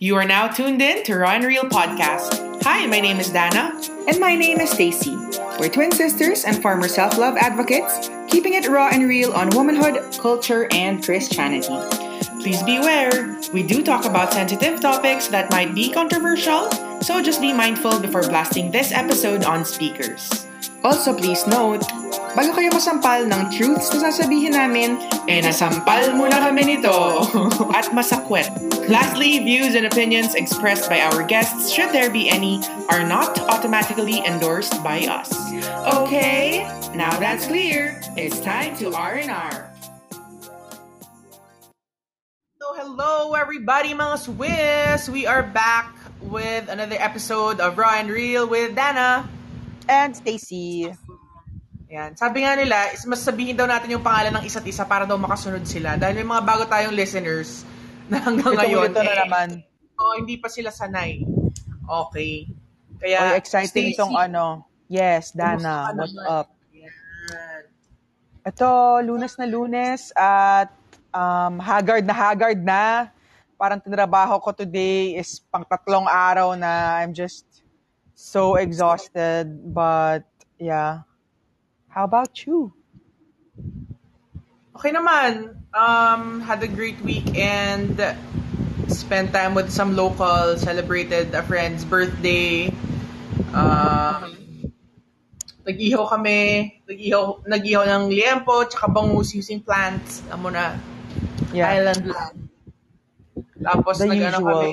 You are now tuned in to Raw and Real Podcast. Hi, my name is Dana. And my name is Stacy. We're twin sisters and former self love advocates, keeping it raw and real on womanhood, culture, and Christianity. Please beware, we do talk about sensitive topics that might be controversial, so just be mindful before blasting this episode on speakers. Also, please note, bago kayo masampal ng truths na sasabihin namin, eh nasampal muna kami nito at masakwet. Lastly, views and opinions expressed by our guests, should there be any, are not automatically endorsed by us. Okay, now that's clear. It's time to R&R. So hello everybody mga Swiss! We are back with another episode of Raw and Real with Dana. And Stacy. Yan. Sabi nga nila, is mas sabihin daw natin yung pangalan ng isa't isa para daw makasunod sila. Dahil may mga bago tayong listeners na hanggang Ito ngayon, na eh, naman. oh, hindi pa sila sanay. Okay. Kaya, Oy, exciting Stacy, itong ano. Yes, Dana, what's up? Yan. Ito, lunes na lunes at um, haggard na haggard na. Parang tinrabaho ko today is pang tatlong araw na I'm just so exhausted. But, yeah. How about you? Okay naman. Um, had a great week and spent time with some local, celebrated a friend's birthday. Um, nag-ihaw kami, nag-ihaw, nag-ihaw ng liempo, tsaka bangus using plants. Alam mo na, Yeah. island life. Tapos The nag-ano usual. kami.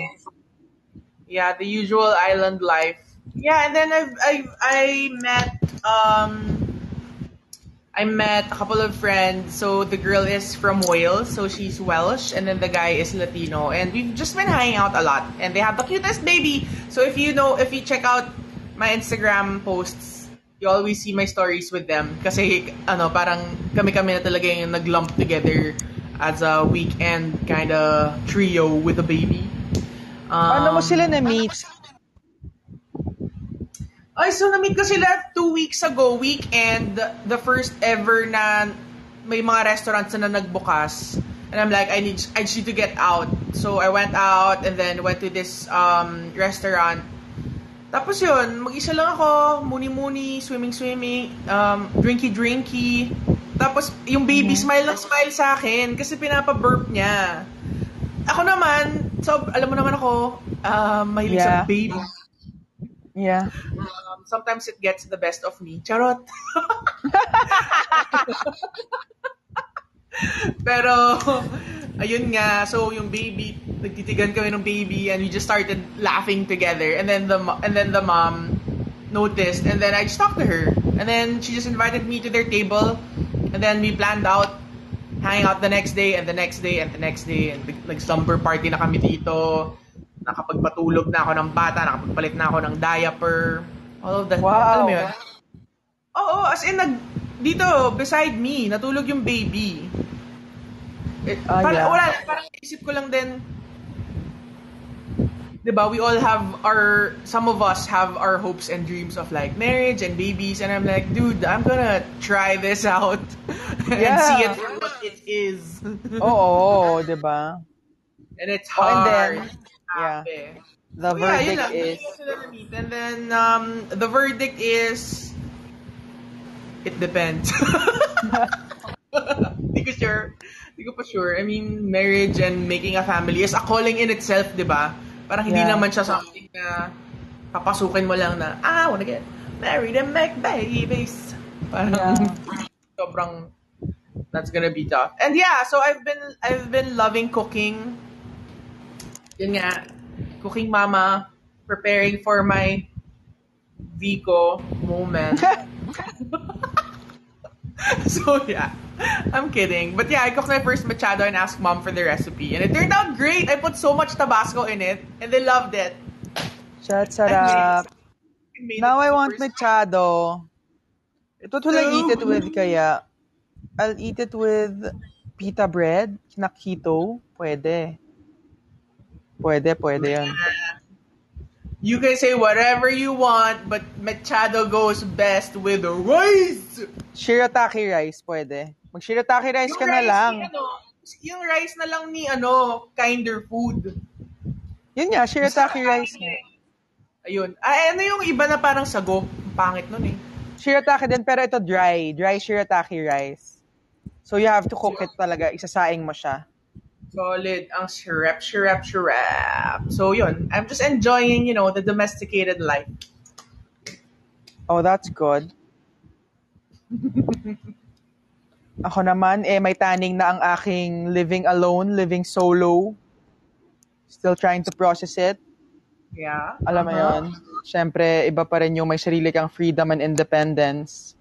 Yeah, the usual island life. Yeah, and then I've, I've I met um I met a couple of friends. So the girl is from Wales, so she's Welsh, and then the guy is Latino, and we've just been hanging out a lot. And they have the cutest baby. So if you know, if you check out my Instagram posts, you always see my stories with them. Kasi ano, parang kami-kami na talaga yung nag-lump together as a weekend kind of trio with a baby. Um, Paano mo sila na-meet? Ay, so na-meet ko sila two weeks ago, weekend, the first ever na may mga restaurants na nagbukas. And I'm like, I need, I just need to get out. So I went out and then went to this um, restaurant. Tapos yun, mag-isa lang ako, muni-muni, swimming-swimming, um, drinky-drinky. Tapos yung baby smile lang smile sa akin kasi pinapa-burp niya. Ako naman, so alam mo naman ako, uh, mahilig sa Yeah. baby. Yeah. Um, sometimes it gets the best of me. Charot. Pero, ayun nga, so yung baby, nagtitigan kami ng baby and we just started laughing together. And then the and then the mom noticed and then I just talked to her. And then she just invited me to their table. And then we planned out hanging out the next day and the next day and the next day and nag- nag-slumber party na kami dito. Nakapagpatulog na ako ng bata, nakapagpalit na ako ng diaper. All of that. Wow. Alam mo yun? Oo, as in, nag, dito, beside me, natulog yung baby. Eh, Ah, parang, yeah. wala, parang isip ko lang din, di ba, we all have our, some of us have our hopes and dreams of like marriage and babies, and I'm like, dude, I'm gonna try this out and Yeah. see it for what it is. Oo, di ba? and it's Oh, and hard. then, yeah. The So, verdict lang. is, Hindi ko sila na-meet. And then, um, the verdict is, it depends. Hindi ko sure. Hindi ko pa sure. I mean, marriage and making a family is a calling in itself, di ba? Parang hindi Yeah. naman siya something na papasukin mo lang na, ah, I wanna get married and make babies. Parang, Yeah. sobrang, that's gonna be tough. And yeah, so I've been, I've been loving cooking. Yun nga, cooking mama, preparing for my Vico moment. so yeah, I'm kidding. But yeah, I cooked my first machado and asked mom for the recipe. And it turned out great. I put so much Tabasco in it and they loved it. Shut made Now I want machado. What will I eat it with kaya? I'll eat it with pita bread na keto. Pwede. Pwede, pwede yun. You can say whatever you want, but machado goes best with rice. Shirataki rice, pwede. Mag shirataki rice ka na rice lang. Ni, ano, yung rice na lang ni ano, kinder food. Yun nga, shirataki rice nga. Ayun. Ay, ano yung iba na parang sago? Ang Pangit nun eh. Shirataki din, pero ito dry. Dry shirataki rice. So you have to cook it talaga. Isasaing mo siya. Solid. Ang shrep, shrep, shrep. So yun. I'm just enjoying, you know, the domesticated life. Oh, that's good. Ako naman, eh, may taning na ang aking living alone, living solo. Still trying to process it. Yeah. Alam mo Uh-huh. yun? Siyempre, iba pa rin yung may sarili kang freedom and independence.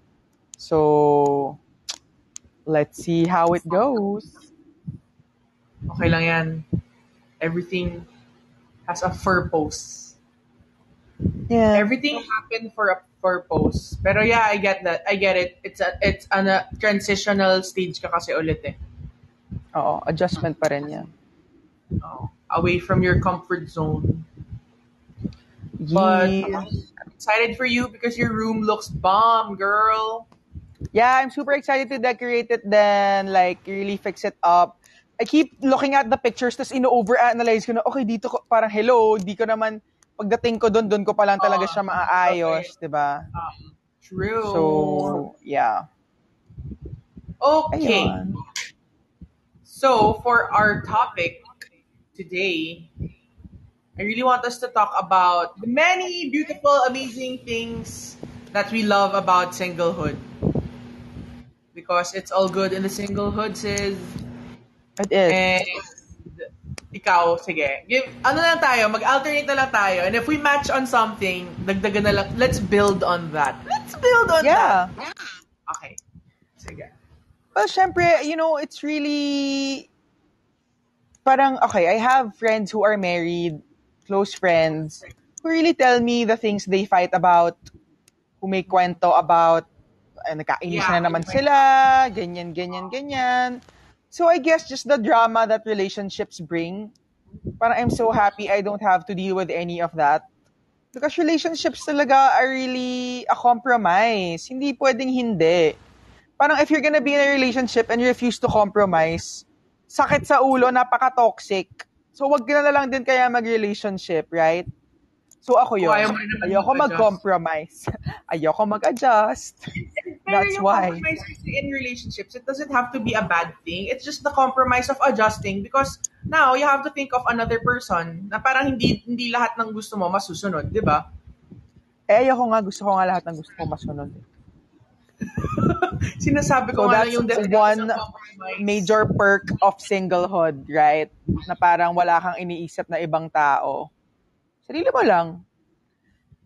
So, let's see how it goes. Okay lang yan. Everything has a purpose. Yeah. Everything happened for a purpose. Pero yeah, I get that. I get it. It's a it's an a transitional stage ka kasi ulit eh. Oo, adjustment pa rin yan. Oh, away from your comfort zone. But I'm excited for you because your room looks bomb, girl. Yeah, I'm super excited to decorate it then, like, really fix it up. I keep looking at the pictures, tapos ino-overanalyze ko na, okay, dito ko, parang hello, di ko naman, pagdating ko doon, doon ko pa lang talaga Ah, siya maaayos, di ba? Um, true. So, yeah. okay. Ayun. So for our topic today, I really want us to talk about the many beautiful, amazing things that we love about singlehood. Because it's all good in the singlehood, sis. It is. And ikaw, sige. Give, ano lang tayo, mag-alternate na lang tayo. And if we match on something, dagdagan na lang, let's build on that. Let's build on yeah. that. Okay. Sige. Well, syempre, you know, it's really, parang, okay, I have friends who are married, close friends, who really tell me the things they fight about, who may kwento about, eh, nagkainis Yeah, na naman sila, ganyan, ganyan, ganyan. So I guess just the drama that relationships bring, parang I'm so happy I don't have to deal with any of that. Because relationships talaga are really a compromise. Hindi pwedeng hindi. Parang if you're gonna be in a relationship and you refuse to compromise, sakit sa ulo, napaka-toxic. So wag ka na lang din kaya mag-relationship, right? So ako yun. Ayaw mag-compromise. Ayoko mag-adjust. Pero That's yung why. compromise kasi in relationships, it doesn't have to be a bad thing. It's just the compromise of adjusting because now you have to think of another person na parang hindi hindi lahat ng gusto mo masusunod, di ba? Eh, ayoko nga, gusto ko nga lahat ng gusto ko masunod. Sinasabi ko So that's yung one major perk of singlehood, right? Na parang wala kang iniisip na ibang tao. Sarili mo lang.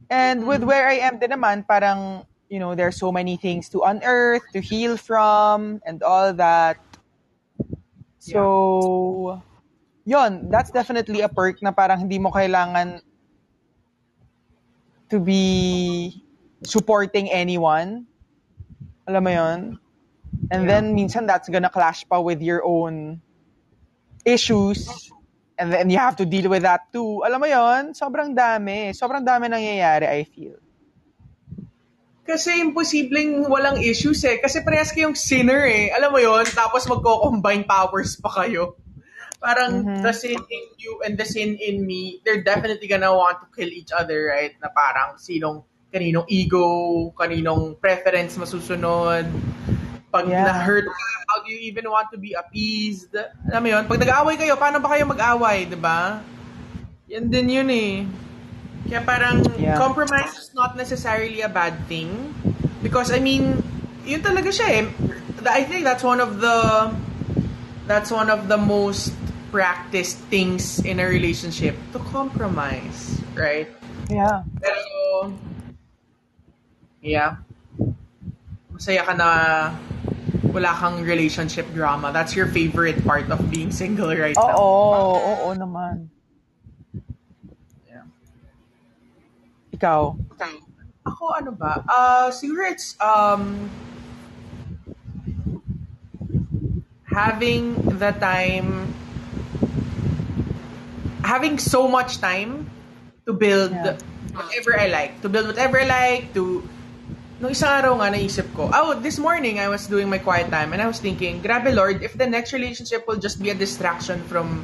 And with where I am din naman, parang, you know, there's so many things to unearth, to heal from, and all that. So, yon that's definitely a perk na parang hindi mo kailangan to be supporting anyone. Alam mo yon? And Yeah. then minsan that's gonna clash pa with your own issues. And then you have to deal with that too. Alam mo yon? Sobrang dami. Sobrang dami nangyayari, I feel. Kasi imposibleng walang issues eh. Kasi parehas kayong sinner eh. Alam mo yon Tapos magko-combine powers pa kayo. Parang Mhm. the sin in you and the sin in me, they're definitely gonna want to kill each other, right? Na parang sinong, kaninong ego, kaninong preference masusunod. Pag Yeah. na-hurt ka, how do you even want to be appeased? Alam mo yun? Pag nag-aaway kayo, paano ba kayo mag-away, di ba? Yan din yun eh. Kaya parang Yeah. compromise is not necessarily a bad thing. Because I mean, yun talaga siya eh. I think that's one of the that's one of the most practiced things in a relationship to compromise, right? Yeah. Pero yeah. Masaya ka na wala kang relationship drama. That's your favorite part of being single right Oo, now. oo, oo naman. Ikaw. Ako ano ba? Uh, siguro it's um, having the time, having so much time to build Yeah. whatever I like. To build whatever I like, to... Nung isang araw nga, naisip ko, oh, this morning I was doing my quiet time and I was thinking, grabe Lord, if the next relationship will just be a distraction from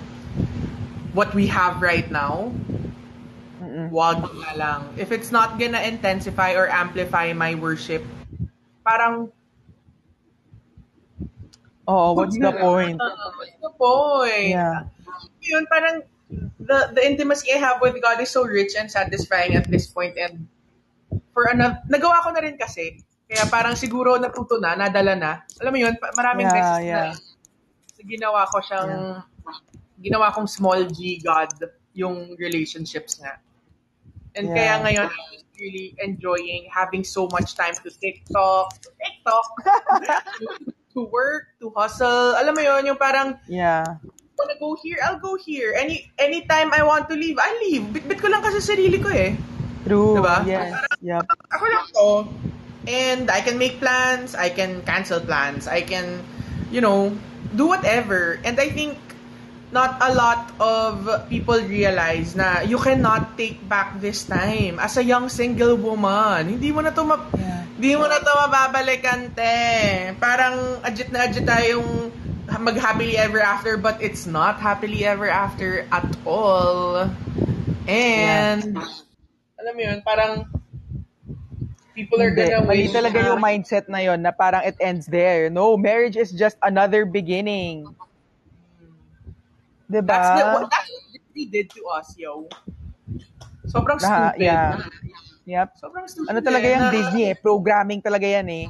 what we have right now, wag na lang. If it's not gonna intensify or amplify my worship, parang Oh, what's the point? Uh, what's the point? Yeah. Yun, parang the the intimacy I have with God is so rich and satisfying at this point and for another, nagawa ko na rin kasi. Kaya parang siguro natuto na, nadala na. Alam mo yun, maraming Yeah, beses yeah. na ginawa ko siyang, ginawa kong small G God yung relationships nga. And Yeah. kaya ngayon, I'm just really enjoying having so much time to TikTok, to TikTok, to, to work, to hustle. Alam mo yun, yung parang, Yeah. wanna go here, I'll go here. Any anytime I want to leave, I leave. Bit-bit ko lang kasi sarili ko eh. True. Diba? Yes. Yep. Ako lang to. And I can make plans, I can cancel plans, I can, you know, do whatever. And I think not a lot of people realize na you cannot take back this time as a young single woman. Hindi mo na to ma- Yeah. hindi mo na to mababalikan, te. Parang agit na agit tayong mag-happily ever after but it's not happily ever after at all. And alam mo yun, parang people are Hindi. gonna Mali talaga yung mindset na yon na parang it ends there. No, marriage is just another beginning. Diba? That's, the, what, what Disney did to us, yo. Sobrang Na- stupid. yeah. Yep. Sobrang stupid. Ano talaga yung na- Disney eh? Programming talaga yan eh.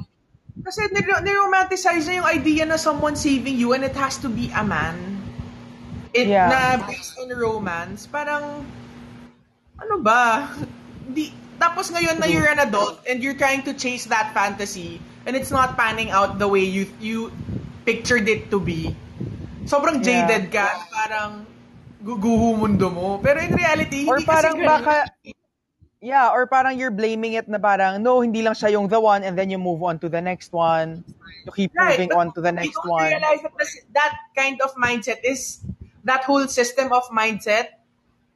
Kasi nir- niromanticize na yung idea na someone saving you and it has to be a man. It, Yeah. Na based on romance. Parang, ano ba? Di, tapos ngayon na you're an adult and you're trying to chase that fantasy and it's not panning out the way you you pictured it to be. Sobrang Yeah. jaded ka. Parang guguho mundo mo. Pero in reality, Or hindi parang kasi baka, yeah, or parang you're blaming it na parang, no, hindi lang siya yung the one and then you move on to the next one. You keep moving but on to the next you don't one. realize that this- that kind of mindset is that whole system of mindset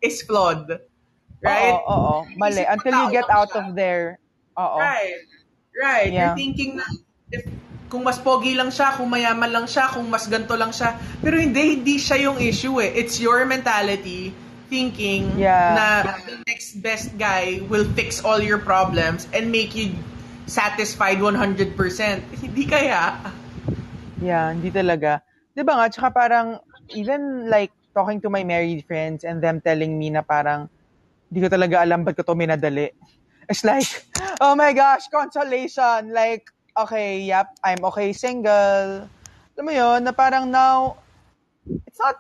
is flawed. Right? Oo, oo, mali. Until you get out of there. Oo. Right. Right. Yeah. You're thinking na if kung mas pogi lang siya, kung mayaman lang siya, kung mas ganto lang siya. Pero hindi, hindi siya yung issue eh. It's your mentality thinking Yeah. na the next best guy will fix all your problems and make you satisfied 100%. Hindi kaya. Yeah, hindi talaga. 'Di ba nga, tsaka parang, even like, talking to my married friends and them telling me na parang, hindi ko talaga alam ba't ko to minadali. It's like, oh my gosh, consolation. Like, okay, yep, I'm okay single. Alam mo yun, na parang now, it's not,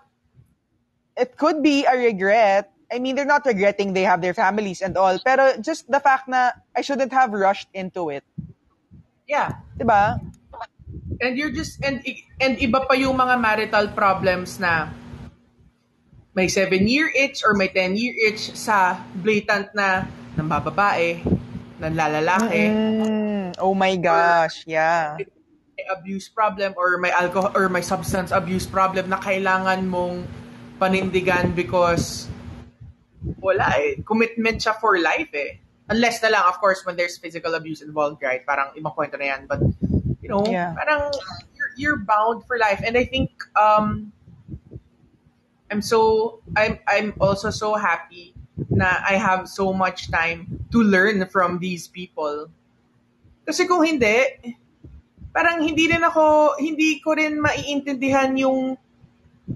it could be a regret. I mean, they're not regretting they have their families and all, pero just the fact na I shouldn't have rushed into it. Yeah. 'Di ba? And you're just and and iba pa yung mga marital problems na may 7-year itch or may 10-year itch sa blatant na nambababae, nanlalalaki, Mm, oh my gosh, yeah. may abuse problem or may alcohol or may substance abuse problem na kailangan mong panindigan because wala eh. Commitment siya for life eh. Unless na lang, of course, when there's physical abuse involved, right? Parang ibang kwento na yan. But, you know, Yeah. parang you're, you're bound for life. And I think, um, I'm so, I'm, I'm also so happy na I have so much time to learn from these people. Kasi kung hindi, parang hindi rin ako, hindi ko rin maiintindihan yung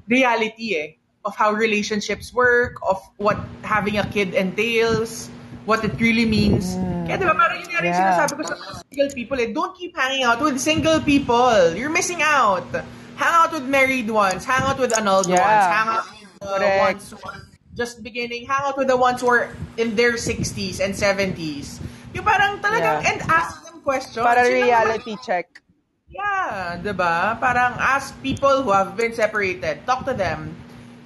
reality eh of how relationships work, of what having a kid entails, what it really means. Kaya diba, parang yun nga rin Yeah. sinasabi ko sa single people eh, don't keep hanging out with single people. You're missing out. Hang out with married ones, hang out with annulled Yeah. ones, hang out with Correct. ones who are just beginning, hang out with the ones who are in their 60s and 70s. Yung parang talagang, Yeah. and ask them questions. Para reality check. Yeah, 'di ba? Parang ask people who have been separated, talk to them.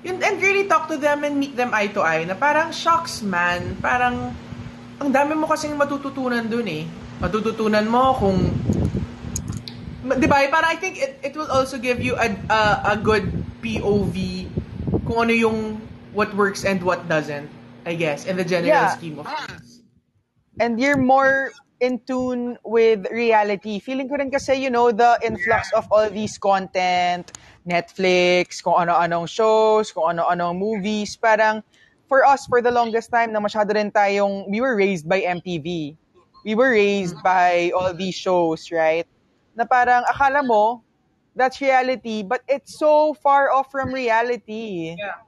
Yun, and really talk to them and meet them eye to eye na parang shocks man, parang ang dami mo kasing matututunan dun eh. Matututunan mo kung 'di ba? Parang I think it, it will also give you a, a a good POV kung ano yung what works and what doesn't, I guess, in the general Yeah. scheme of things. And you're more in tune with reality. Feeling ko rin kasi, you know, the influx of all these content, Netflix, kung ano-anong shows, kung ano-anong movies, parang for us, for the longest time, na masyado rin tayong, we were raised by MTV. We were raised by all these shows, right? Na parang akala mo, that's reality, but it's so far off from reality. Yeah.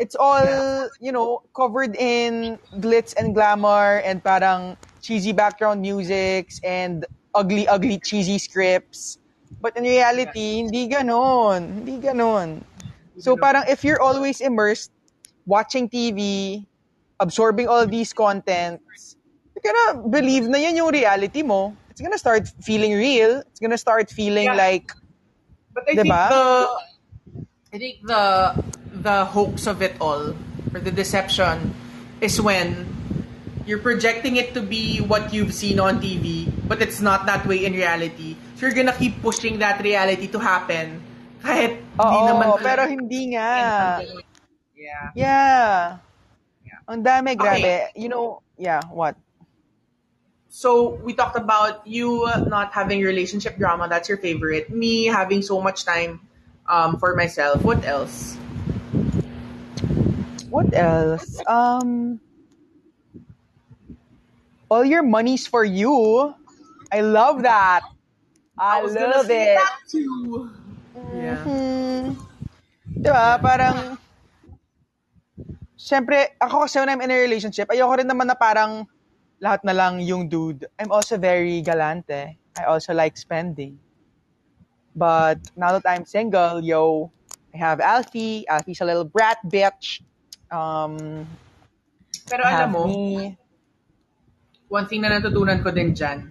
It's all, you know, covered in glitz and glamour and parang cheesy background musics and ugly, ugly, cheesy scripts. But in reality, hindi ganon. Hindi ganon. So parang if you're always immersed watching TV, absorbing all these contents, you're gonna believe na yan yung reality mo. It's gonna start feeling real. It's gonna start feeling Yeah. like, But I think the I think the the hoax of it all or the deception is when you're projecting it to be what you've seen on TV, but it's not that way in reality. So you're gonna keep pushing that reality to happen kahit hindi oo, naman pero hindi nga. Yeah. Yeah. Ang dami, grabe. Okay. You know, yeah, what? So we talked about you uh, not having relationship drama. That's your favorite. Me having so much time um, for myself. What else? What else? Um, all your money's for you. I love that. I, gonna love it. that too. Yeah. Hmm. Diba? Parang, Siyempre, ako kasi when I'm in a relationship, ayoko rin naman na parang lahat na lang yung dude. I'm also very galante. I also like spending. But now that I'm single, yo, I have Alfie. Alfie's a little brat bitch. Um, Pero alam mo, me. one thing na natutunan ko din dyan,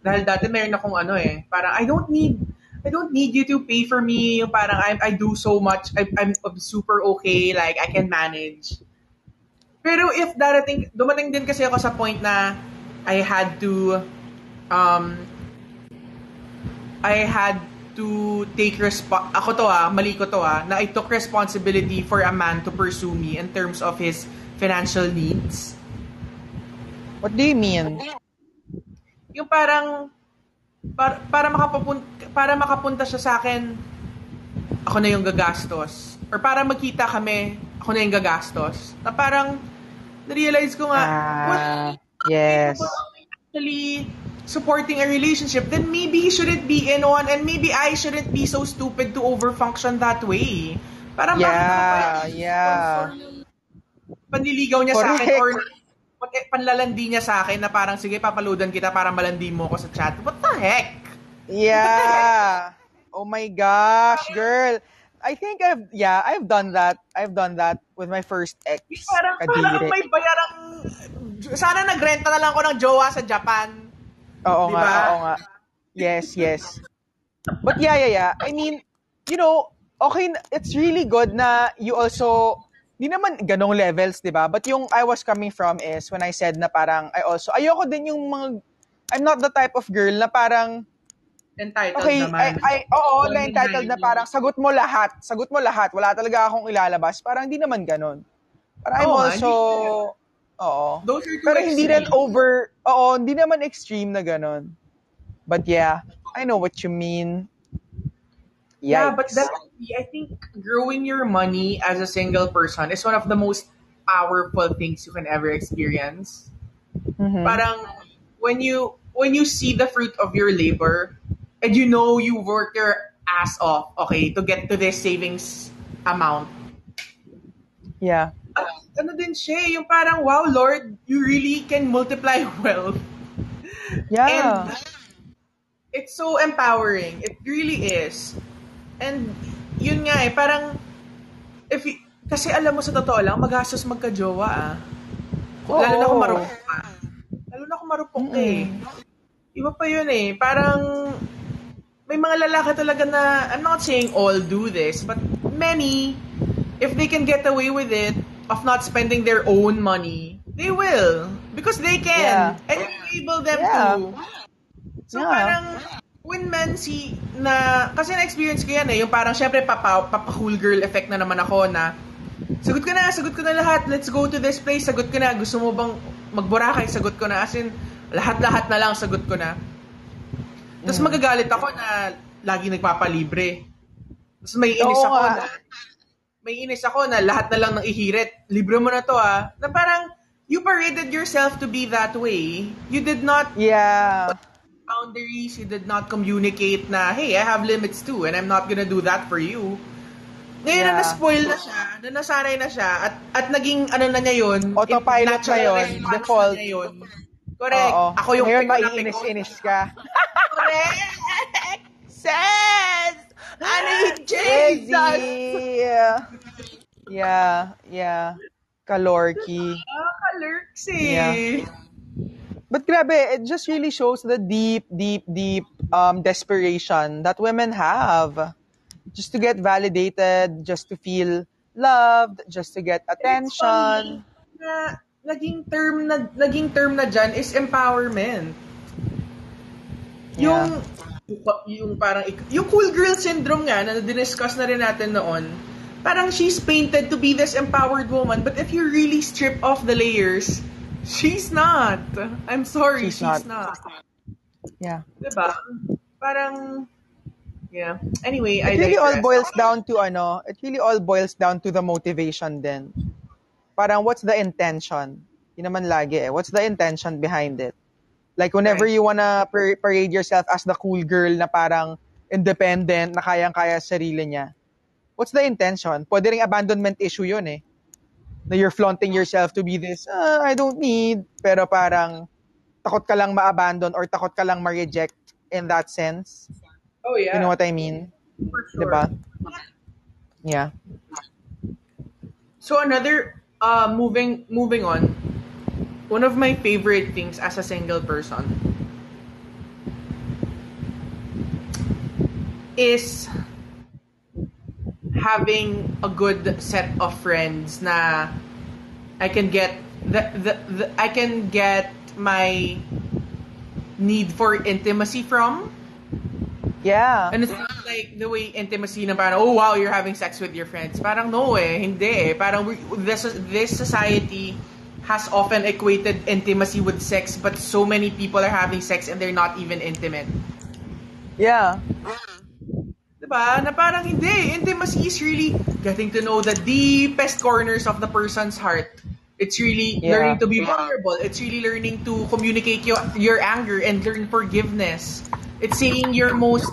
dahil dati meron akong ano eh, parang I don't need, I don't need you to pay for me, yung parang I, I do so much, I, I'm super okay, like I can manage. Pero if darating, dumating din kasi ako sa point na I had to, um, I had to take resp- ako to ah, mali ko to ah, na I took responsibility for a man to pursue me in terms of his financial needs. What do you mean? yung parang para, para makapunta para makapunta siya sa akin ako na yung gagastos or para magkita kami ako na yung gagastos na parang na-realize ko nga what Ah, yes. actually supporting a relationship then maybe he shouldn't be in one and maybe I shouldn't be so stupid to overfunction that way parang bakit ako pa Yeah, yeah. panliligaw niya sa akin Correct. or pag panlalandi niya sa akin na parang sige papaludan kita para malandi mo ako sa chat. What the heck? Yeah. Oh my gosh, girl. I think I've yeah, I've done that. I've done that with my first ex. Parang, parang may bayarang sana nagrenta na lang ko ng jowa sa Japan. Oo nga, Diba? oo nga. Yes, yes. But yeah, yeah, yeah. I mean, you know, okay, it's really good na you also, di naman ganong levels, di ba? But yung I was coming from is when I said na parang, I also, ayoko din yung mga, I'm not the type of girl na parang, Entitled okay, I, naman. I, oo, Walang na entitled na parang, sagot mo lahat, sagot mo lahat, wala talaga akong ilalabas. Parang hindi naman ganon. Parang I'm Oo nga, also, oo. Those are two Pero hindi rin over, oo, hindi naman extreme na ganon. But yeah, I know what you mean. Yeah, but definitely, I think growing your money as a single person is one of the most powerful things you can ever experience. Mhm. Parang when you when you see the fruit of your labor and you know you work your ass off, okay, to get to this savings amount. Yeah. Ah, ano din siya, eh, yung parang, wow, Lord, you really can multiply wealth. Yeah. And it's so empowering. It really is. And yun nga eh, parang if y- kasi alam mo sa totoo lang, magastos magka-jowa ah. Lalo na kung Oo. marupok ka. Lalo na kung marupok ka eh. Iba pa yun eh. Parang may mga lalaki talaga na, I'm not saying all do this, but many, if they can get away with it, of not spending their own money, they will. Because they can. Yeah. And enable them Yeah. to. So Yeah. parang, when men see na, kasi na-experience ko yan eh, yung parang syempre papa, papa cool girl effect na naman ako na, sagot ko na, sagot ko na lahat, let's go to this place, sagot ko na, gusto mo bang magburakay, sagot ko na, as in, lahat-lahat na lang sagot ko na. Tapos magagalit ako na lagi nagpapalibre. Tapos may inis Oo ako nga. na may inis ako na lahat na lang ng ihirit. Libre mo na to ah. Na parang you paraded yourself to be that way. You did not Yeah. boundaries, you did not communicate na, hey, I have limits too, and I'm not gonna do that for you. Ngayon na Yeah. na-spoil na siya, na nasanay na siya, at, at naging ano na niya yun, Autopilot na yun, default. Na yun. Correct. Oo. Ako yung Ngayon, na maiinis-inis ka. Correct. Says! Ano Jesus? Crazy. Yeah, yeah. Kalorky. Nakakalurks eh. Yeah. But grabe, it just really shows the deep, deep, deep um, desperation that women have. Just to get validated, just to feel loved, just to get attention. Na, naging term na naging term na dyan is empowerment. Yung yung parang yung cool girl syndrome nga na diniscuss na rin natin noon. Parang she's painted to be this empowered woman, but if you really strip off the layers, she's not. I'm sorry, She's she's, not. not. Yeah. Diba? Parang yeah. Anyway, I It really all digress. boils down to ano, it really all boils down to the motivation then. Parang what's the intention? Yun naman lagi eh. What's the intention behind it? Like whenever Right. you wanna par- parade yourself as the cool girl na parang independent, na kayang-kaya sa sarili niya. What's the intention? Pwede ring abandonment issue yun eh. Na you're flaunting yourself to be this, "Ah, I don't need. Pero parang takot ka lang ma-abandon or takot ka lang ma-reject in that sense. Oh yeah. You know what I mean? For sure. Diba? Yeah. So another uh moving moving on. One of my favorite things as a single person is having a good set of friends na I can get the, the, the I can get my need for intimacy from Yeah. And it's not like the way intimacy na parang, oh wow, you're having sex with your friends. Parang no eh, hindi eh. Parang we, this, this society has often equated intimacy with sex, but so many people are having sex and they're not even intimate. Yeah. Diba? Na parang hindi. Intimacy is really getting to know the deepest corners of the person's heart. It's really Yeah. learning to be vulnerable. It's really learning to communicate your, your anger and learn forgiveness. It's saying your most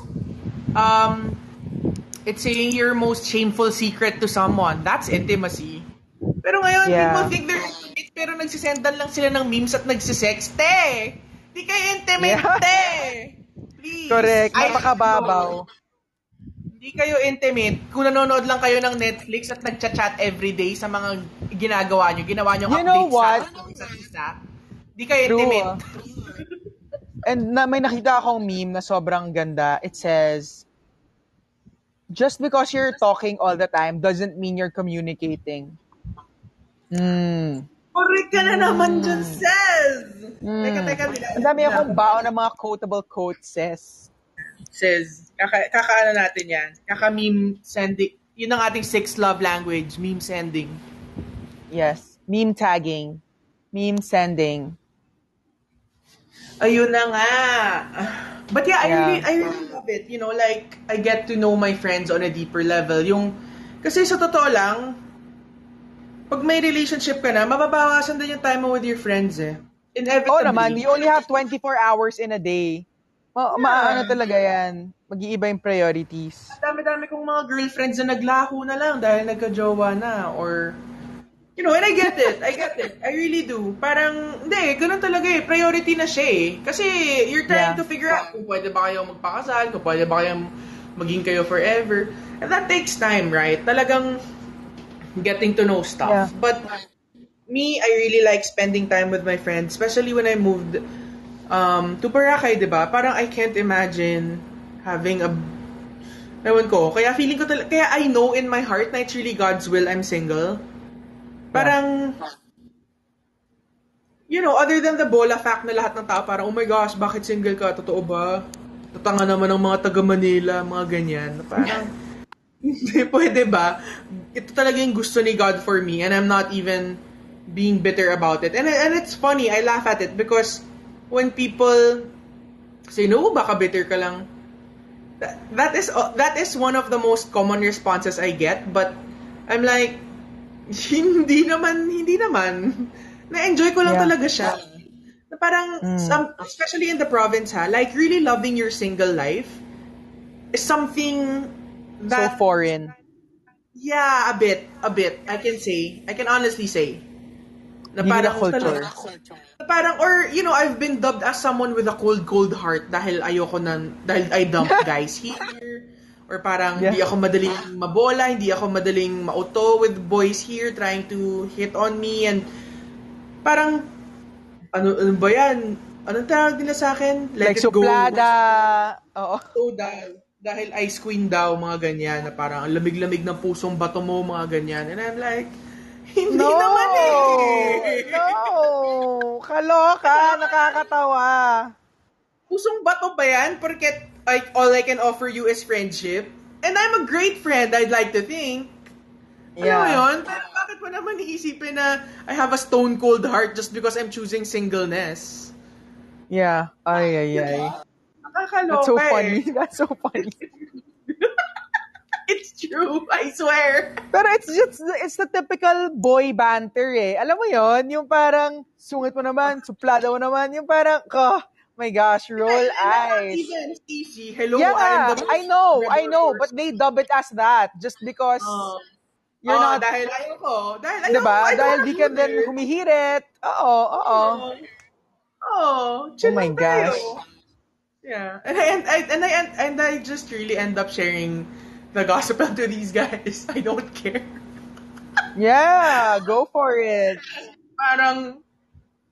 um it's saying your most shameful secret to someone. That's intimacy. Pero ngayon, Yeah. people think they're pero nagsisendan lang sila ng memes at nagsisex. Te! Di kayo intimate! Please. Correct. Napakababaw. hindi kayo intimate kung nanonood lang kayo ng Netflix at nagchat-chat everyday sa mga ginagawa nyo. Ginawa nyo You know what? sa isa't isa. Hindi kayo True. intimate. And na, may nakita akong meme na sobrang ganda. It says, just because you're talking all the time doesn't mean you're communicating. Hmm. Correct ka na naman dyan, says! Teka, teka. nila- Ang dami akong baon ng mga quotable quotes, sis. Says, kaka, kakaano natin yan. Kaka-meme sending. Yun ang ating sixth love language, meme sending. Yes. Meme tagging. Meme sending. Ayun na nga. But yeah, I Yeah. really I really love it. You know, like I get to know my friends on a deeper level. Yung kasi sa totoo lang, pag may relationship ka na, mababawasan din yung time mo with your friends eh. Inevitably. Oh naman, you only have 24 hours in a day. Ma, maano talaga yan. Mag-iiba yung priorities. Dami-dami kong mga girlfriends na naglaho na lang dahil nagka-jowa na or You know, and I get it. I get it. I really do. Parang, hindi, ganun talaga eh. Priority na siya eh. Kasi, you're trying Yeah. to figure out kung pwede ba kayo magpakasal, kung pwede ba kayo maging kayo forever. And that takes time, right? Talagang getting to know stuff. Yeah. But, me, I really like spending time with my friends, especially when I moved um, to Boracay, di ba? Parang I can't imagine having a Ewan ko. Kaya feeling ko talaga, kaya I know in my heart na it's really God's will I'm single. Parang, you know, other than the bola fact na lahat ng tao parang, oh my gosh, bakit single ka? Totoo ba? Tatanga naman ng mga taga Manila, mga ganyan. Parang, hindi, pwede ba? Ito talaga yung gusto ni God for me and I'm not even being bitter about it. And, and it's funny, I laugh at it because when people say, no, baka bitter ka lang. That, that is uh, that is one of the most common responses I get, but I'm like, hindi naman, hindi naman. Na-enjoy ko lang Yeah. talaga siya. Na parang, Mm. some, especially in the province ha, like really loving your single life is something So that, foreign. yeah, a bit, a bit, I can say, I can honestly say. Na parang, culture. na parang, or, you know, I've been dubbed as someone with a cold, cold heart dahil ayoko nan, dahil I dump guys here. Or parang, Yeah. hindi ako madaling mabola, hindi ako madaling mauto with boys here trying to hit on me and parang, ano, ano ba yan? Anong tawag nila sa akin? Let Like it go. suplada. Oo. So, dahil, dahil ice queen daw, mga ganyan, na parang ang lamig-lamig ng pusong bato mo, mga ganyan. And I'm like, hindi No! naman eh. No! Kaloka! Nakakatawa. Pusong bato ba yan? Porque like, all I can offer you is friendship. And I'm a great friend, I'd like to think. Yeah. yun? Pero bakit mo naman iisipin na I have a stone cold heart just because I'm choosing singleness? Yeah. Ay, ay, ay. Nakakaloka That's so eh. funny. That's so funny. It's true, I swear. Pero it's just, it's the typical boy banter eh. Alam mo yon Yung parang, sungit mo naman, suplada mo naman. Yung parang, oh, my gosh, roll eyes. Even easy. Hello, Yeah, I'm the most I know, I know. But they dub it as that just because Oh. you're Oh, not, dahil ayoko. Dahil ayoko. diba? I Dahil di ka din it. humihirit. Oo, oo. Oh, chill Oh my lang tayo. Yeah, and I and I and I and I just really end up sharing the gospel to these guys. I don't care. Yeah, go for it. Parang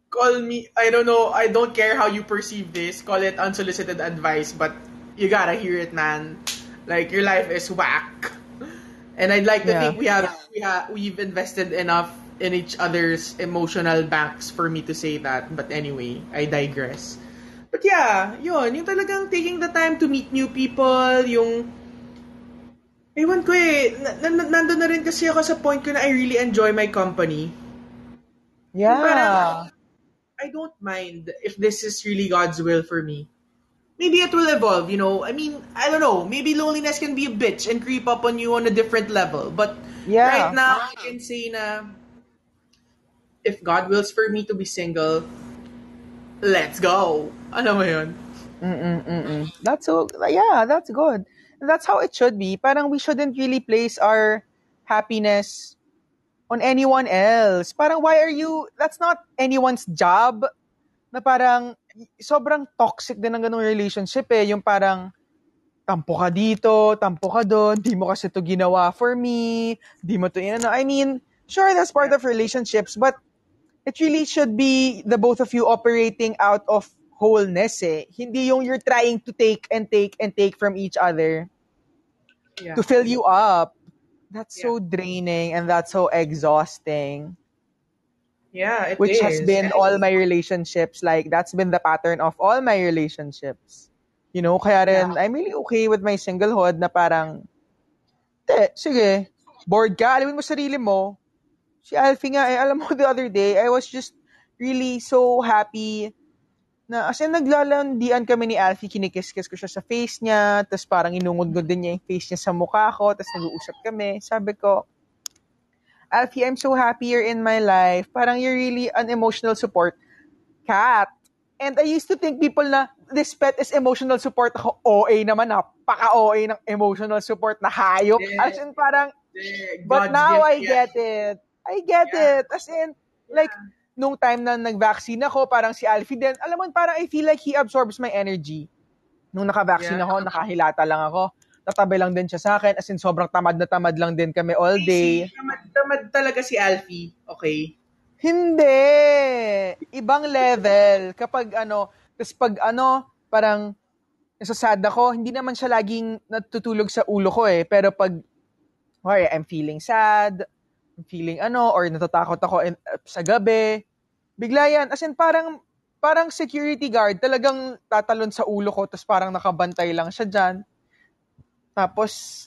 call me. I don't know. I don't care how you perceive this. Call it unsolicited advice, but you gotta hear it, man. Like your life is whack. And I'd like to Yeah. think we have we have we've invested enough in each other's emotional banks for me to say that. But anyway, I digress. But yeah, yun, yung talagang taking the time to meet new people, yung Ewan ko eh, na, na, nandun na rin kasi ako sa point ko na I really enjoy my company. Yeah. Parang, I don't mind if this is really God's will for me. Maybe it will evolve, you know. I mean, I don't know. Maybe loneliness can be a bitch and creep up on you on a different level. But Yeah. right now, I can say na if God wills for me to be single, let's go. Ano mo yun? Mm-mm-mm. That's so, yeah, that's good. That's how it should be. Parang we shouldn't really place our happiness on anyone else. Parang why are you, that's not anyone's job. Na parang, sobrang toxic din ng ganong relationship eh. Yung parang, tampo ka dito, tampo ka doon, di mo kasi to ginawa for me, di mo to, ano. I mean, sure, that's part of relationships, but it really should be the both of you operating out of wholeness eh. Hindi yung you're trying to take and take and take from each other Yeah. to fill you up. That's so draining and that's so exhausting. Yeah, it Which has is. been all my relationships. Like, that's been the pattern of all my relationships. You know, kaya rin, I'm really okay with my singlehood na parang, te, sige, bored ka, alamin mo sarili mo. Si Alfie nga, eh, alam mo, the other day, I was just really so happy na, as in, naglalandian kami ni Alfie, kinikis-kiss ko siya sa face niya, tapos parang inungod-ngod din niya yung face niya sa mukha ko, tapos nag-uusap kami. Sabi ko, Alfie, I'm so happy you're in my life. Parang you're really an emotional support cat. And I used to think people na this pet is emotional support. Ako, OA naman, napaka-OA ng emotional support na hayop. Yeah. As in, parang, Eh, but now I get it. I get Yeah. it. As in, like, nung time na nag-vaccine ako, parang si Alfie din, alam mo, parang I feel like he absorbs my energy. Nung naka-vaccine Yeah. ako, nakahilata lang ako. Tatabi lang din siya sa akin. As in, sobrang tamad na tamad lang din kami all day. Tamad, tamad talaga si Alfie. Okay. Hindi. Ibang level. Kapag ano, tapos pag ano, parang nasasad ako, hindi naman siya laging natutulog sa ulo ko eh. Pero pag, okay, I'm feeling sad, feeling ano, or natatakot ako in, sa gabi, bigla yan. As in, parang, parang security guard, talagang tatalon sa ulo ko, tapos parang nakabantay lang siya dyan. Tapos,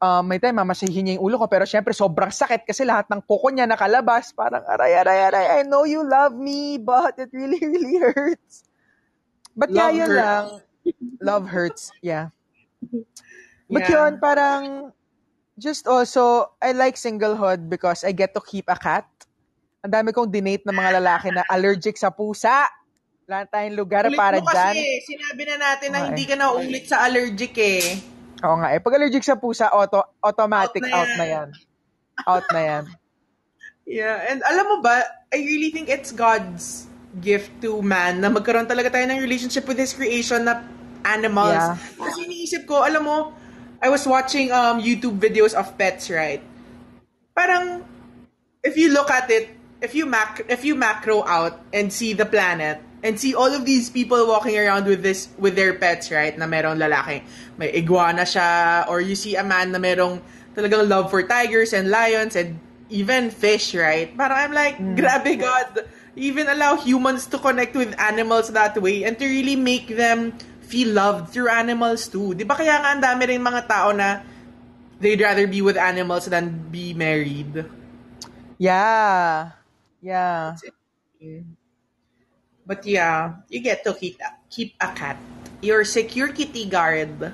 um, may time mamasahin niya yung ulo ko pero syempre sobrang sakit kasi lahat ng kuko niya nakalabas. Parang aray, aray, aray, I know you love me but it really, really hurts. But yeah, Love yun hurts. lang. Love hurts, yeah. But Yeah. yun, parang just also, I like singlehood because I get to keep a cat. Ang dami kong dinate ng mga lalaki na allergic sa pusa. Wala tayong lugar Ulit para mo kasi, dyan. sinabi na natin na Okay. hindi ka na ulit sa allergic eh. Oo nga eh. Pag allergic sa pusa, auto, automatic Out na out na yan. Out na yan. Yeah, and alam mo ba, I really think it's God's gift to man na magkaroon talaga tayo ng relationship with His creation na animals. Yeah. Kasi iniisip ko, alam mo, I was watching um YouTube videos of pets, right? Parang, if you look at it, if you mac if you macro out and see the planet and see all of these people walking around with this with their pets, right? Na merong lalaki, may iguana siya or you see a man na merong talagang love for tigers and lions and even fish, right? Parang I'm like, grabe God, even allow humans to connect with animals that way and to really make them feel loved through animals too. Di ba kaya nga ang dami rin mga tao na they'd rather be with animals than be married? Yeah. Yeah. But yeah, you get to keep keep a cat. Your security guard.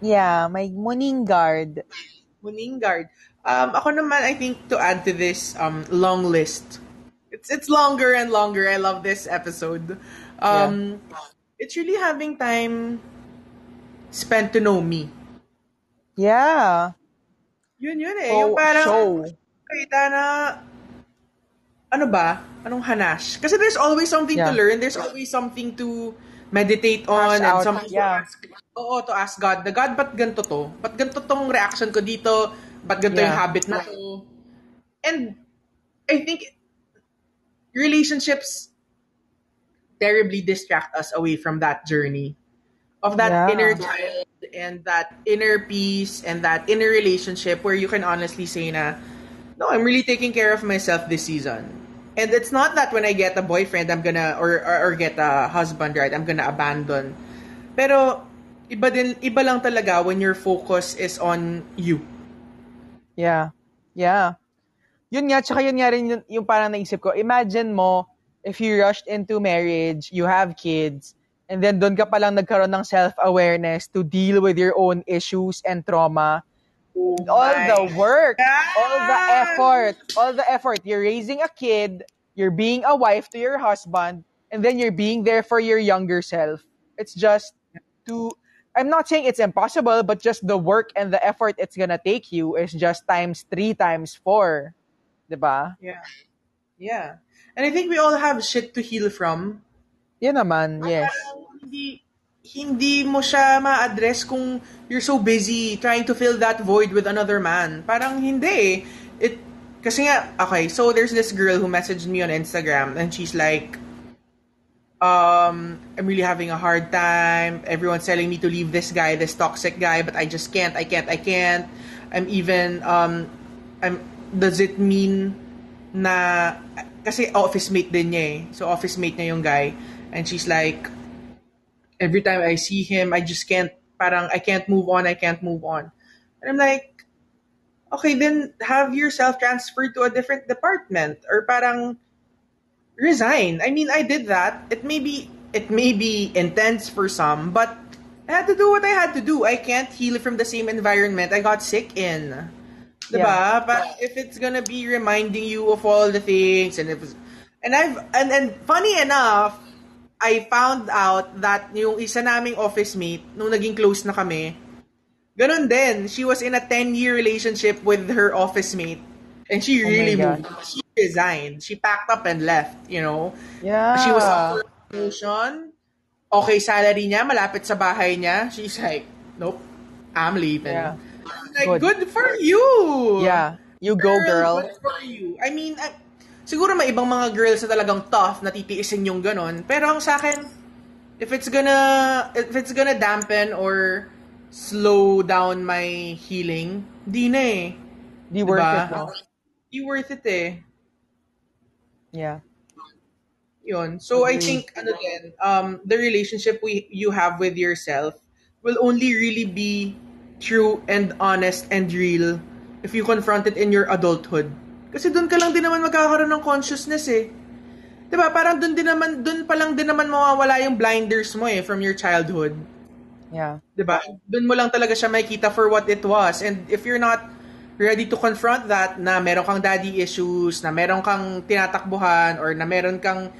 Yeah, my morning guard. Morning guard. Um, ako naman, I think to add to this um long list. It's it's longer and longer. I love this episode. Um, it's really having time spent to know me. Yeah. Yun yun eh. Oh, yung parang show. kita na ano ba? Anong hanash? Kasi there's always something to Yeah. learn. There's always something to meditate on Hash and out, something yeah. to ask. Oo, to ask God. The God, ba't ganito to? Ba't ganito tong reaction ko dito? Ba't ganito yung Yeah. habit na to? And I think relationships terribly distract us away from that journey of that Yeah. inner child and that inner peace and that inner relationship where you can honestly say na no i'm really taking care of myself this season and it's not that when i get a boyfriend i'm gonna or or, or get a husband right i'm gonna abandon pero iba din iba lang talaga when your focus is on you Yeah. Yeah. Yun nga, tsaka yun nga rin yung, yung parang naisip ko. Imagine mo, if you rushed into marriage, you have kids, and then doon ka palang nagkaroon ng self-awareness to deal with your own issues and trauma. Oh all the work, all the effort, all the effort. You're raising a kid, you're being a wife to your husband, and then you're being there for your younger self. It's just to I'm not saying it's impossible, but just the work and the effort it's gonna take you is just times three, times four. Diba? yeah yeah and i think we all have shit to heal from Yan naman, yes. Hindi hindi mo siya ma-address kung you're so busy trying to fill that void with another man. Parang hindi. It, kasi nga, okay, so there's this girl who messaged me on Instagram and she's like, um, I'm really having a hard time. Everyone's telling me to leave this guy, this toxic guy, but I just can't, I can't, I can't. I'm even, um, I'm, does it mean na, kasi office mate din niya eh. So office mate niya yung guy. And she's like, every time I see him, I just can't, parang I can't move on, I can't move on. And I'm like, okay, then have yourself transferred to a different department or parang resign. I mean, I did that. It may be it may be intense for some, but I had to do what I had to do. I can't heal from the same environment I got sick in. Diba? But if it's gonna be reminding you of all the things and if and I've and and funny enough, I found out that yung isa naming office mate, nung naging close na kami, ganun din. She was in a 10-year relationship with her office mate. And she Oh really God. moved. She resigned. She packed up and left, you know? Yeah. She was up for promotion. Okay, salary niya, malapit sa bahay niya. She's like, nope, I'm leaving. Yeah. Like, Good. good. for you! Yeah. You go, girl. Good for you. I mean, I- siguro may ibang mga girls na talagang tough na titiisin yung ganon. Pero ang sa akin, if it's gonna, if it's gonna dampen or slow down my healing, di na eh. Di worth Diba? it, no? Di worth it eh. Yeah. Yun. So I Agree. think ano din, um the relationship we you have with yourself will only really be true and honest and real if you confront it in your adulthood. Kasi doon ka lang din naman magkakaroon ng consciousness eh. 'Di ba? Parang doon din naman doon pa lang din naman mawawala yung blinders mo eh from your childhood. Yeah. 'Di ba? Doon mo lang talaga siya makita for what it was. And if you're not ready to confront that na meron kang daddy issues, na meron kang tinatakbuhan or na meron kang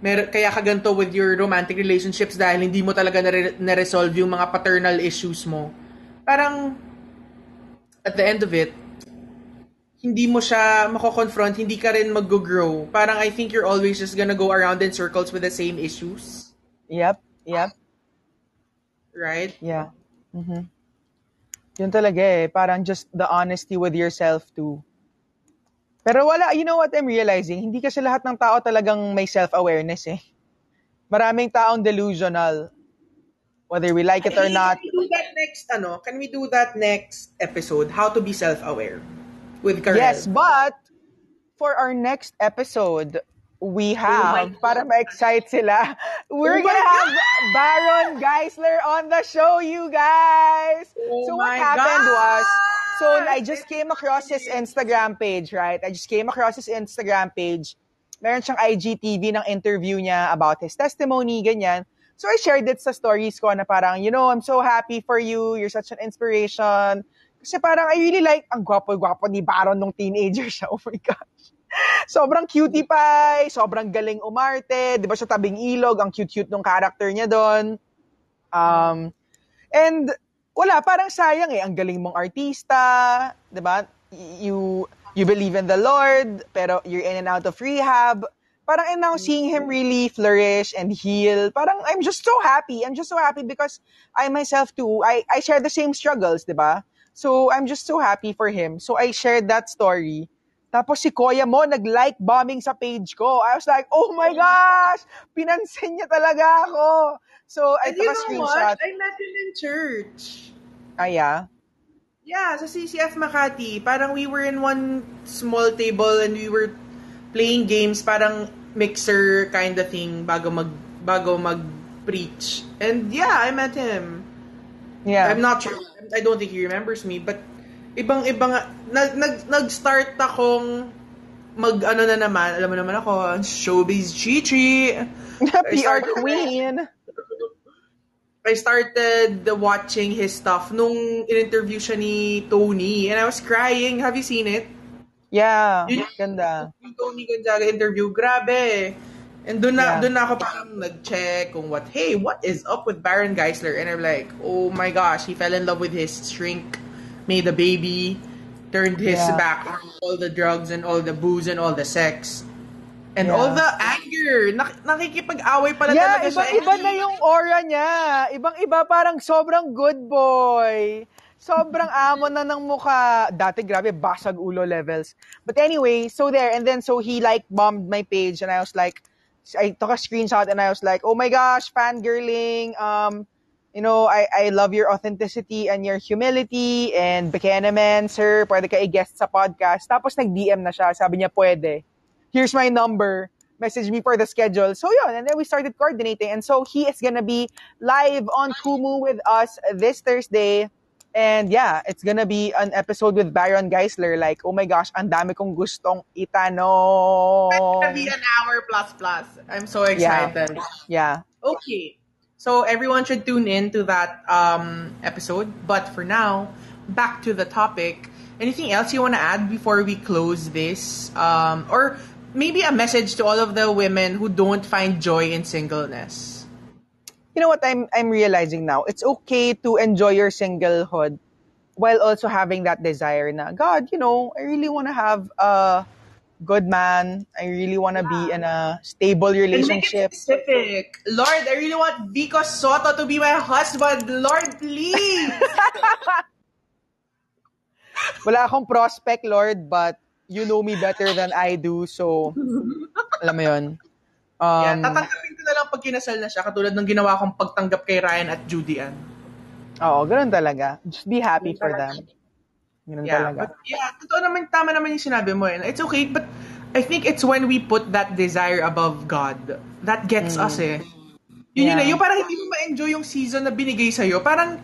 mer kaya ka ganito with your romantic relationships dahil hindi mo talaga na- na-resolve yung mga paternal issues mo. Parang at the end of it, hindi mo siya mako-confront, hindi ka rin mag-grow. Parang I think you're always just gonna go around in circles with the same issues. Yep. Yep. Right? Yeah. Mhm. Yun talaga eh. Parang just the honesty with yourself too. Pero wala, you know what I'm realizing? Hindi kasi lahat ng tao talagang may self-awareness eh. Maraming taong delusional. Whether we like it or not. Can we do that next, ano? Can we do that next episode? How to be self-aware with Karel. Yes, but for our next episode, we oh have, Oh para ma-excite sila, oh we're Oh gonna have Baron Geisler on the show, you guys! Oh so what happened God! was, so I just came across his Instagram page, right? I just came across his Instagram page. Meron siyang IGTV ng interview niya about his testimony, ganyan. So I shared it sa stories ko na parang, you know, I'm so happy for you. You're such an inspiration. Kasi parang I really like, ang gwapo-gwapo ni Baron nung teenager siya. Oh my gosh. Sobrang cutie pie, sobrang galing umarte, di ba sa tabing ilog, ang cute-cute nung character niya doon. Um, and wala, parang sayang eh, ang galing mong artista, di ba? You, you believe in the Lord, pero you're in and out of rehab. Parang and now seeing him really flourish and heal, parang I'm just so happy. I'm just so happy because I myself too, I, I share the same struggles, di ba? So I'm just so happy for him. So I shared that story. Tapos si Koya mo, nag-like bombing sa page ko. I was like, oh my gosh! Pinansin niya talaga ako. So, I And took a know screenshot. what? I met him in church. Ah, yeah? Yeah, sa CCF Makati. Parang we were in one small table and we were playing games, parang mixer kind of thing bago mag bago mag preach. And yeah, I met him. Yeah. I'm not sure. I don't think he remembers me, but ibang-ibang nag, nag nag-start akong mag ano na naman, alam mo naman ako, showbiz chichi. PR queen. I started watching his stuff nung in-interview siya ni Tony and I was crying. Have you seen it? Yeah. Yun- Ganda. Yung Tony Gonzaga interview, grabe. And doon na, Yeah. doon na ako parang nag-check kung what, hey, what is up with Baron Geisler? And I'm like, oh my gosh, he fell in love with his shrink, made a baby, turned his Yeah. back on all the drugs and all the booze and all the sex. And Yeah. all the anger. Nak- nakikipag-away pala Yeah, talaga siya. ibang-iba na yung aura niya. Ibang-iba, parang sobrang good boy. Sobrang amo na ng mukha. Dati, grabe, basag ulo levels. But anyway, so there. And then, so he like bombed my page and I was like, I took a screenshot and I was like, oh my gosh, fangirling. Um, you know, I, I love your authenticity and your humility and Bikini Man, sir, pwede ka i-guest sa podcast. Tapos nag-DM na siya. Sabi niya, pwede. Here's my number. Message me for the schedule. So yun, and then we started coordinating. And so he is gonna be live on Kumu with us this Thursday. And yeah, it's gonna be an episode with Baron Geisler. Like, oh my gosh, ang dami kong gustong itanong. It's gonna be an hour plus plus. I'm so excited. Yeah. yeah. Okay. So everyone should tune in to that um, episode. But for now, back to the topic. Anything else you want to add before we close this? Um, or maybe a message to all of the women who don't find joy in singleness. You know what I'm I'm realizing now? It's okay to enjoy your singlehood while also having that desire na God, you know, I really want to have a good man. I really want to be in a stable And make it relationship. specific. Lord, I really want Vico Soto to be my husband. Lord, please. Wala akong prospect, Lord, but you know me better than I do. So, alam mo yun. yeah, Um, tatanggapin ko na lang pag kinasal na siya katulad ng ginawa kong pagtanggap kay Ryan at Judy Ann. oo, ganun talaga. Just be happy for them. Ganun Yeah, talaga. but yeah, totoo naman, tama naman yung sinabi mo. And it's okay, but I think it's when we put that desire above God that gets us eh. Yun yun Mm. Yeah. eh. Yung parang hindi mo ma-enjoy yung season na binigay sa'yo. Parang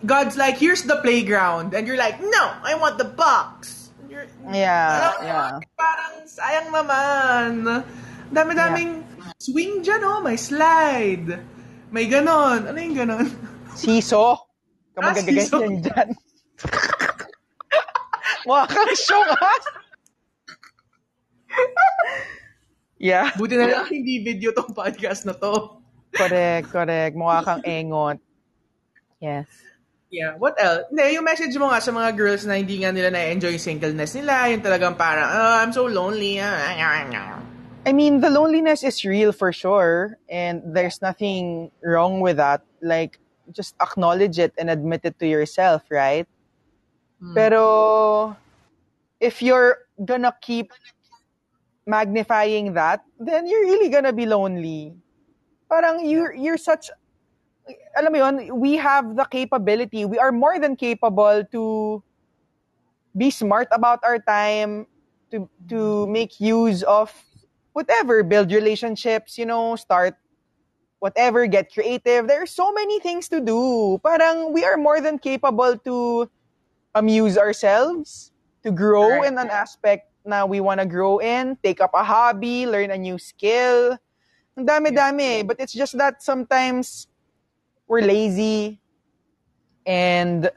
God's like, here's the playground. And you're like, no, I want the box. You're, Yeah, Alam yeah. Parang sayang naman. Dami-daming swing dyan, oh. May slide. May ganon. Ano yung ganon? Siso. Ka Ah, magaganyan dyan. Mukha kang syong, ha? yeah. Buti na lang hindi video tong podcast na to. Correct, correct. Mukha kang engot. Yes. Yeah, what else? Hindi, yung message mo nga sa mga girls na hindi nga nila na-enjoy yung singleness nila, yung talagang parang, oh, I'm so lonely. I mean, the loneliness is real for sure, and there's nothing wrong with that. Like, just acknowledge it and admit it to yourself, right? Hmm. Pero, if you're gonna keep magnifying that, then you're really gonna be lonely. Parang you're, you're such, alam mo yun, we have the capability, we are more than capable to be smart about our time, to, to hmm. make use of whatever, build relationships, you know, start whatever, get creative. There are so many things to do. Parang we are more than capable to amuse ourselves, to grow Right. in an aspect na we want to grow in, take up a hobby, learn a new skill. Ang dami-dami. But it's just that sometimes we're lazy and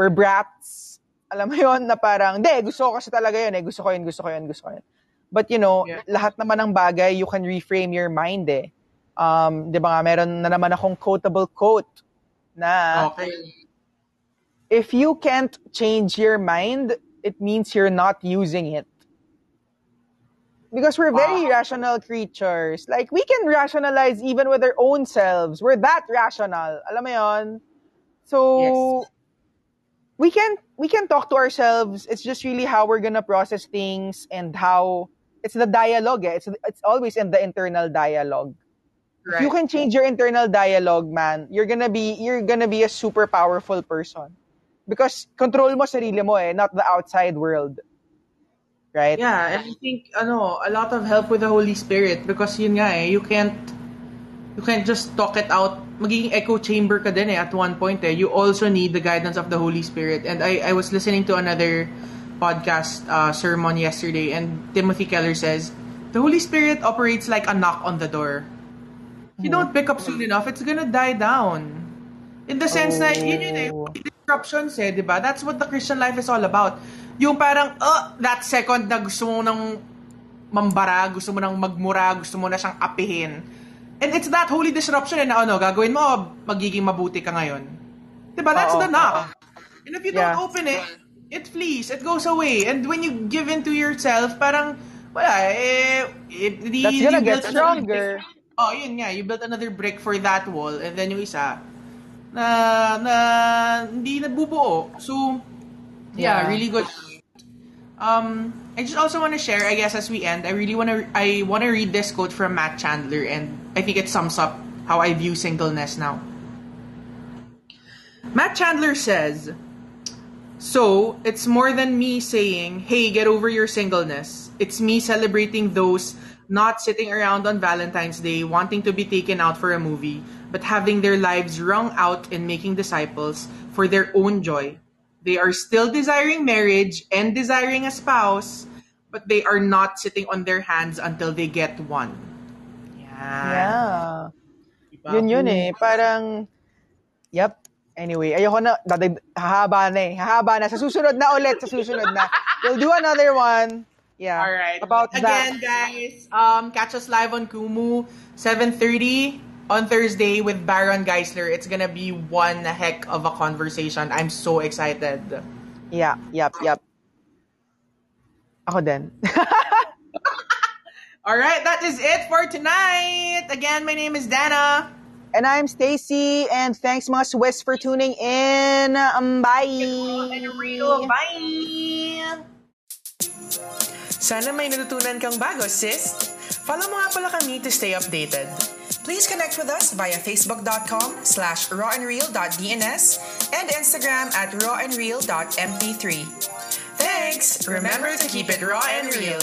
we're brats. Alam mo yon na parang, hindi, gusto ko kasi talaga yun eh. Gusto ko yun, gusto ko yun, gusto ko yun. But you know, Yeah. lahat naman ng bagay, you can reframe your mind eh. Um, di ba nga, meron na naman akong quotable quote na Okay. if you can't change your mind, it means you're not using it. Because we're very Wow. rational creatures. Like, we can rationalize even with our own selves. We're that rational. Alam mo yon? So, we can we can talk to ourselves. It's just really how we're gonna process things and how it's the dialogue. Eh. It's it's always in the internal dialogue. If you can change your internal dialogue, man, you're gonna be you're gonna be a super powerful person. Because control mo sarili mo eh, not the outside world. Right? Yeah, and I think ano, a lot of help with the Holy Spirit because yun nga eh, you can't you can't just talk it out. Magiging echo chamber ka din eh at one point eh. You also need the guidance of the Holy Spirit. And I I was listening to another podcast uh, sermon yesterday and Timothy Keller says, "The Holy Spirit operates like a knock on the door. If you don't pick up soon enough, it's gonna die down." In the sense na, yun yun eh, Oh. disruptions eh, di ba? That's what the Christian life is all about. Yung parang, uh, that second na gusto mo nang mambara, gusto mo nang magmura, gusto mo na siyang apihin. And it's that holy disruption eh, na ano, gagawin mo, magiging mabuti ka ngayon. Di ba? That's Oo. the knock. And if you don't Yeah. open it, it flees, it goes away. And when you give in to yourself, parang, wala eh, it, the, That's gonna get another stronger. Oh, yun nga, you built another brick for that wall, and then yung isa, na, na, hindi nabubuo. So, yeah, Yeah. really good. Um, I just also want to share, I guess, as we end, I really want to, I want to read this quote from Matt Chandler, and I think it sums up how I view singleness now. Matt Chandler says, So, it's more than me saying, hey, get over your singleness. It's me celebrating those not sitting around on Valentine's Day wanting to be taken out for a movie, but having their lives wrung out in making disciples for their own joy. They are still desiring marriage and desiring a spouse, but they are not sitting on their hands until they get one. Yeah. Yeah. Diba? Yun yun eh. Parang, yep. Anyway, ayoko na, dadag, hahaba na eh. Hahaba na. Sa susunod na ulit, sa susunod na. We'll do another one. Yeah. All right. About Again, that. guys, um, catch us live on Kumu, 7.30 on Thursday with Baron Geisler. It's gonna be one heck of a conversation. I'm so excited. Yeah, yep, yep. Ako din. All right, that is it for tonight. Again, my name is Dana. And I'm Stacy, and thanks mga Swiss for tuning in. Um, bye! Bye! Sana may natutunan kang bago, sis. Follow mo nga pala kami to stay updated. Please connect with us via facebook.com slash rawandreal.dns and Instagram at rawandreal.mp3. Thanks! Remember to keep it raw and real.